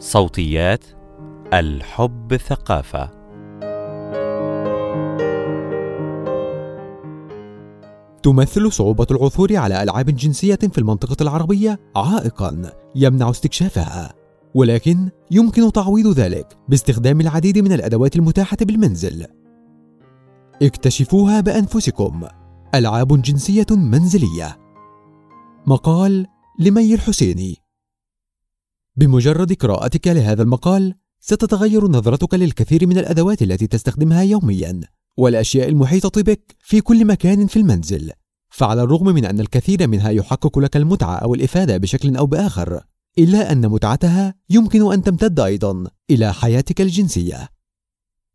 صوتيات الحب ثقافة. تمثل صعوبة العثور على ألعاب جنسية في المنطقة العربية عائقا يمنع استكشافها. ولكن يمكن تعويض ذلك باستخدام العديد من الأدوات المتاحة بالمنزل. اكتشفوها بأنفسكم. ألعاب جنسية منزلية. مقال لمي الحسيني بمجرد قراءتك لهذا المقال ستتغير نظرتك للكثير من الأدوات التي تستخدمها يوميا والأشياء المحيطة بك في كل مكان في المنزل. فعلى الرغم من أن الكثير منها يحقق لك المتعة أو الإفادة بشكل أو بآخر إلا أن متعتها يمكن أن تمتد أيضا إلى حياتك الجنسية.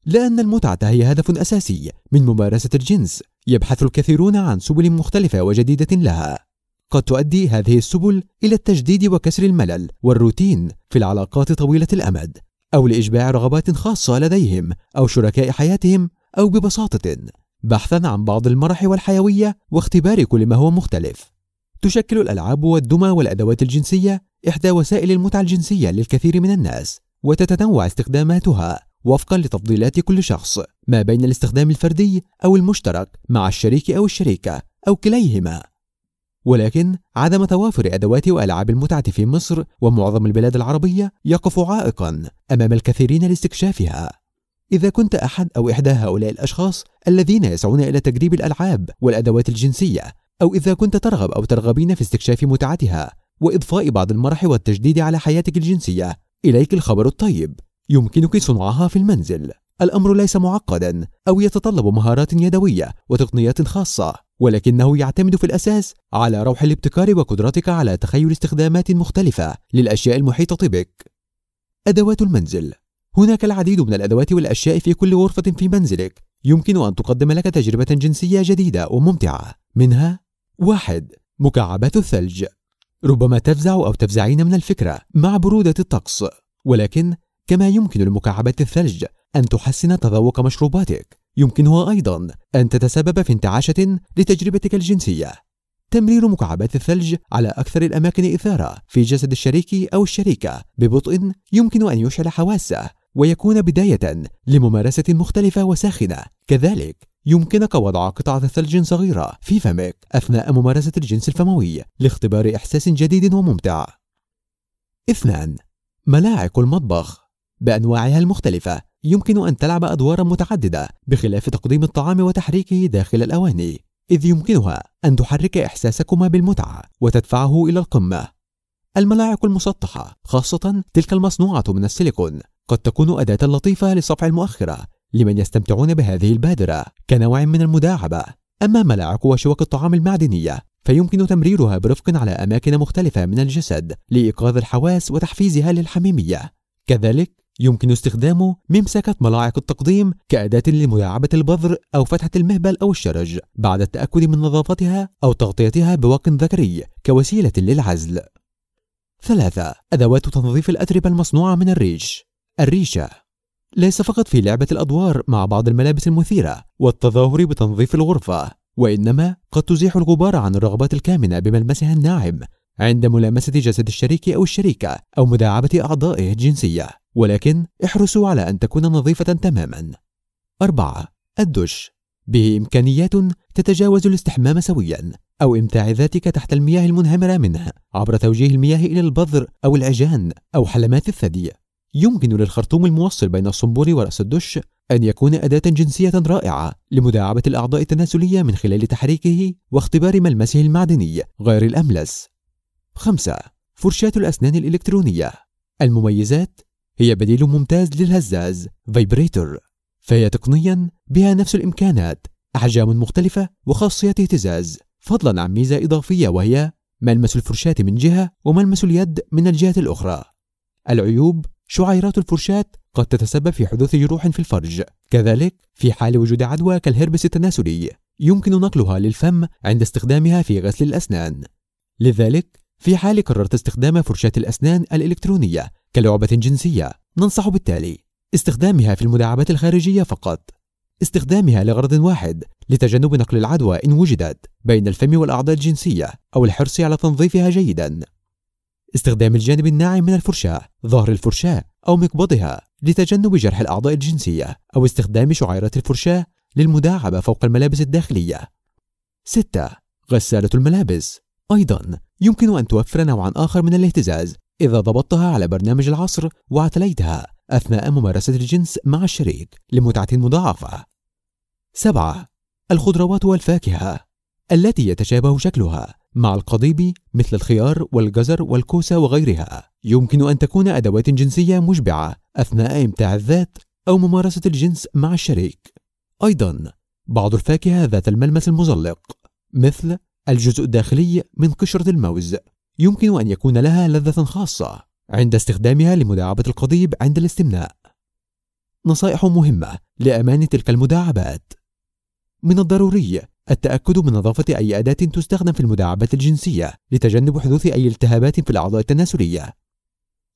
لأن المتعة هي هدف أساسي من ممارسة الجنس يبحث الكثيرون عن سبل مختلفة وجديدة لها. قد تؤدي هذه السبل إلى التجديد وكسر الملل والروتين في العلاقات طويلة الأمد أو لاشباع رغبات خاصة لديهم أو شركاء حياتهم أو ببساطة بحثا عن بعض المرح والحيوية واختبار كل ما هو مختلف. تشكل الألعاب والدمى والأدوات الجنسية إحدى وسائل المتعة الجنسية للكثير من الناس وتتنوع استخداماتها وفقا لتفضيلات كل شخص ما بين الاستخدام الفردي أو المشترك مع الشريك أو الشريكة أو كليهما. ولكن عدم توافر أدوات وألعاب المتعه في مصر ومعظم البلاد العربية يقف عائقا أمام الكثيرين لاستكشافها. إذا كنت أحد أو إحدى هؤلاء الأشخاص الذين يسعون إلى تجريب الألعاب والأدوات الجنسية أو إذا كنت ترغب أو ترغبين في استكشاف متعتها وإضفاء بعض المرح والتجديد على حياتك الجنسية إليك الخبر الطيب يمكنك صنعها في المنزل. الأمر ليس معقدا أو يتطلب مهارات يدوية وتقنيات خاصة ولكنه يعتمد في الأساس على روح الابتكار وقدرتك على تخيل استخدامات مختلفة للأشياء المحيطة بك. أدوات المنزل. هناك العديد من الأدوات والأشياء في كل غرفة في منزلك. يمكن أن تقدم لك تجربة جنسية جديدة وممتعة. منها واحد. مكعبات الثلج. ربما تفزع أو تفزعين من الفكرة مع برودة الطقس ولكن كما يمكن لمكعبات الثلج أن تحسن تذوق مشروباتك. يمكنها أيضا أن تتسبب في انتعاشة لتجربتك الجنسية. تمرير مكعبات الثلج على أكثر الأماكن إثارة في جسد الشريك أو الشريكة. ببطء يمكن أن يشعل حواسه ويكون بداية لممارسة مختلفة وساخنة. كذلك يمكنك وضع قطعة ثلج صغيرة في فمك أثناء ممارسة الجنس الفموي لاختبار إحساس جديد وممتع. اثنان ملاعق المطبخ. بأنواعها المختلفة. يمكن أن تلعب أدوارا متعددة بخلاف تقديم الطعام وتحريكه داخل الأواني. إذ يمكنها أن تحرك إحساسكما بالمتعة وتدفعه إلى القمة. الملاعق المسطحة خاصة تلك المصنوعة من السيليكون قد تكون أداة لطيفة لصفع المؤخرة لمن يستمتعون بهذه البادرة كنوع من المداعبة. أما ملاعق وشوك الطعام المعدنية فيمكن تمريرها برفق على أماكن مختلفة من الجسد لإيقاظ الحواس وتحفيزها للحميمية. كذلك يمكن استخدام ممسكة ملاعق التقديم كأداة لمداعبة البذر أو فتحة المهبل أو الشرج بعد التأكد من نظافتها أو تغطيتها بواق ذكري كوسيلة للعزل. ثلاثة أدوات تنظيف الأتربة المصنوعة من الريش الريشة ليس فقط في لعبة الأدوار مع بعض الملابس المثيرة والتظاهر بتنظيف الغرفة وإنما قد تزيح الغبار عن الرغبات الكامنة بملمسها الناعم عند ملامسة جسد الشريك أو الشريكة أو مداعبة أعضائه الجنسية ولكن احرصوا على أن تكون نظيفة تماما. أربعة الدش. به إمكانيات تتجاوز الاستحمام سويا أو إمتاع ذاتك تحت المياه المنهمرة منه عبر توجيه المياه إلى البذر أو العجان أو حلمات الثدي. يمكن للخرطوم الموصل بين الصنبور ورأس الدش أن يكون أداة جنسية رائعة لمداعبة الأعضاء التناسلية من خلال تحريكه واختبار ملمسه المعدني غير الأملس. خمسة فرشاة الأسنان الإلكترونية. المميزات هي بديل ممتاز للهزاز فايبريتور فهي تقنيا بها نفس الإمكانات أحجام مختلفة وخاصية اهتزاز. فضلا عن ميزة إضافية وهي ملمس الفرشاة من جهة وملمس اليد من الجهة الأخرى. العيوب شعيرات الفرشاة قد تتسبب في حدوث جروح في الفرج. كذلك في حال وجود عدوى كالهربس التناسلي يمكن نقلها للفم عند استخدامها في غسل الأسنان. لذلك في حال قررت استخدام فرشاة الأسنان الإلكترونية كلعبة جنسية ننصح بالتالي استخدامها في المداعبات الخارجية فقط. استخدامها لغرض واحد لتجنب نقل العدوى إن وجدت بين الفم والأعضاء الجنسية أو الحرص على تنظيفها جيدا. استخدام الجانب الناعم من الفرشاة ظهر الفرشاة أو مقبضها لتجنب جرح الأعضاء الجنسية أو استخدام شعيرات الفرشاة للمداعبة فوق الملابس الداخلية. 6. غسالة الملابس. أيضا يمكن أن توفر نوعا آخر من الاهتزاز إذا ضبطتها على برنامج العصر واعتليتها أثناء ممارسة الجنس مع الشريك لمتعة مضاعفة. 7. الخضروات والفاكهة التي يتشابه شكلها مع القضيب مثل الخيار والجزر والكوسة وغيرها. يمكن أن تكون أدوات جنسية مشبعة أثناء إمتاع الذات أو ممارسة الجنس مع الشريك. أيضا بعض الفاكهة ذات الملمس المزلق مثل الجزء الداخلي من قشرة الموز. يمكن أن يكون لها لذة خاصة عند استخدامها لمداعبة القضيب عند الاستمناء. نصائح مهمة لأمان تلك المداعبات. من الضروري التأكد من نظافة أي أداة تستخدم في المداعبات الجنسية لتجنب حدوث أي التهابات في الأعضاء التناسلية.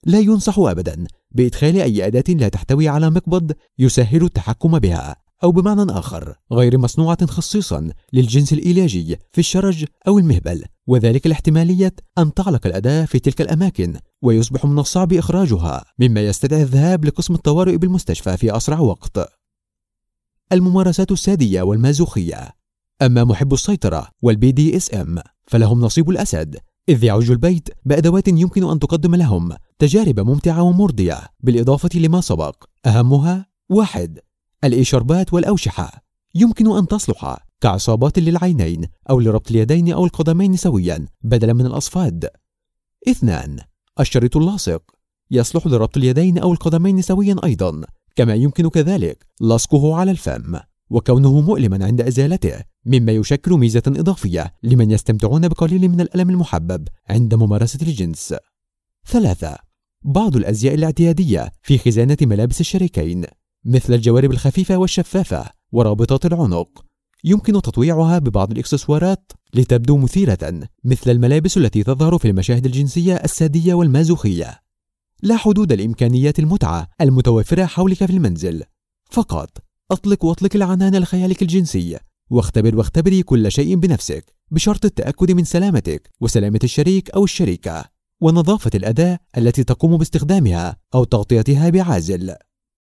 لا ينصح أبدا بإدخال أي أداة لا تحتوي على مقبض يسهل التحكم بها. أو بمعنى آخر غير مصنوعة خصيصا للجنس الإيلاجي في الشرج أو المهبل وذلك لاحتمالية أن تعلق الأداة في تلك الأماكن ويصبح من الصعب إخراجها مما يستدعي الذهاب لقسم الطوارئ بالمستشفى في أسرع وقت. الممارسات السادية والمازوخية. أما محب السيطرة وال BDSM فلهم نصيب الأسد إذ يعج البيت بأدوات يمكن أن تقدم لهم تجارب ممتعة ومرضية بالإضافة لما سبق أهمها واحد الإشاربات والأوشحة. يمكن أن تصلح كعصابات للعينين أو لربط اليدين أو القدمين سويا بدلا من الأصفاد. اثنان الشريط اللاصق. يصلح لربط اليدين أو القدمين سويا أيضا. كما يمكن كذلك لصقه على الفم. وكونه مؤلما عند أزالته مما يشكل ميزة إضافية لمن يستمتعون بقليل من الألم المحبب عند ممارسة الجنس. ثلاثة بعض الأزياء الاعتيادية في خزانة ملابس الشريكين. مثل الجوارب الخفيفة والشفافة ورابطات العنق. يمكن تطويعها ببعض الإكسسوارات لتبدو مثيرة مثل الملابس التي تظهر في المشاهد الجنسية السادية والمازوخية. لا حدود لإمكانيات المتعة المتوفرة حولك في المنزل. فقط أطلق وأطلق العنان لخيالك الجنسي واختبر واختبري كل شيء بنفسك بشرط التأكد من سلامتك وسلامة الشريك أو الشريكة ونظافة الأداة التي تقوم باستخدامها أو تغطيتها بعازل.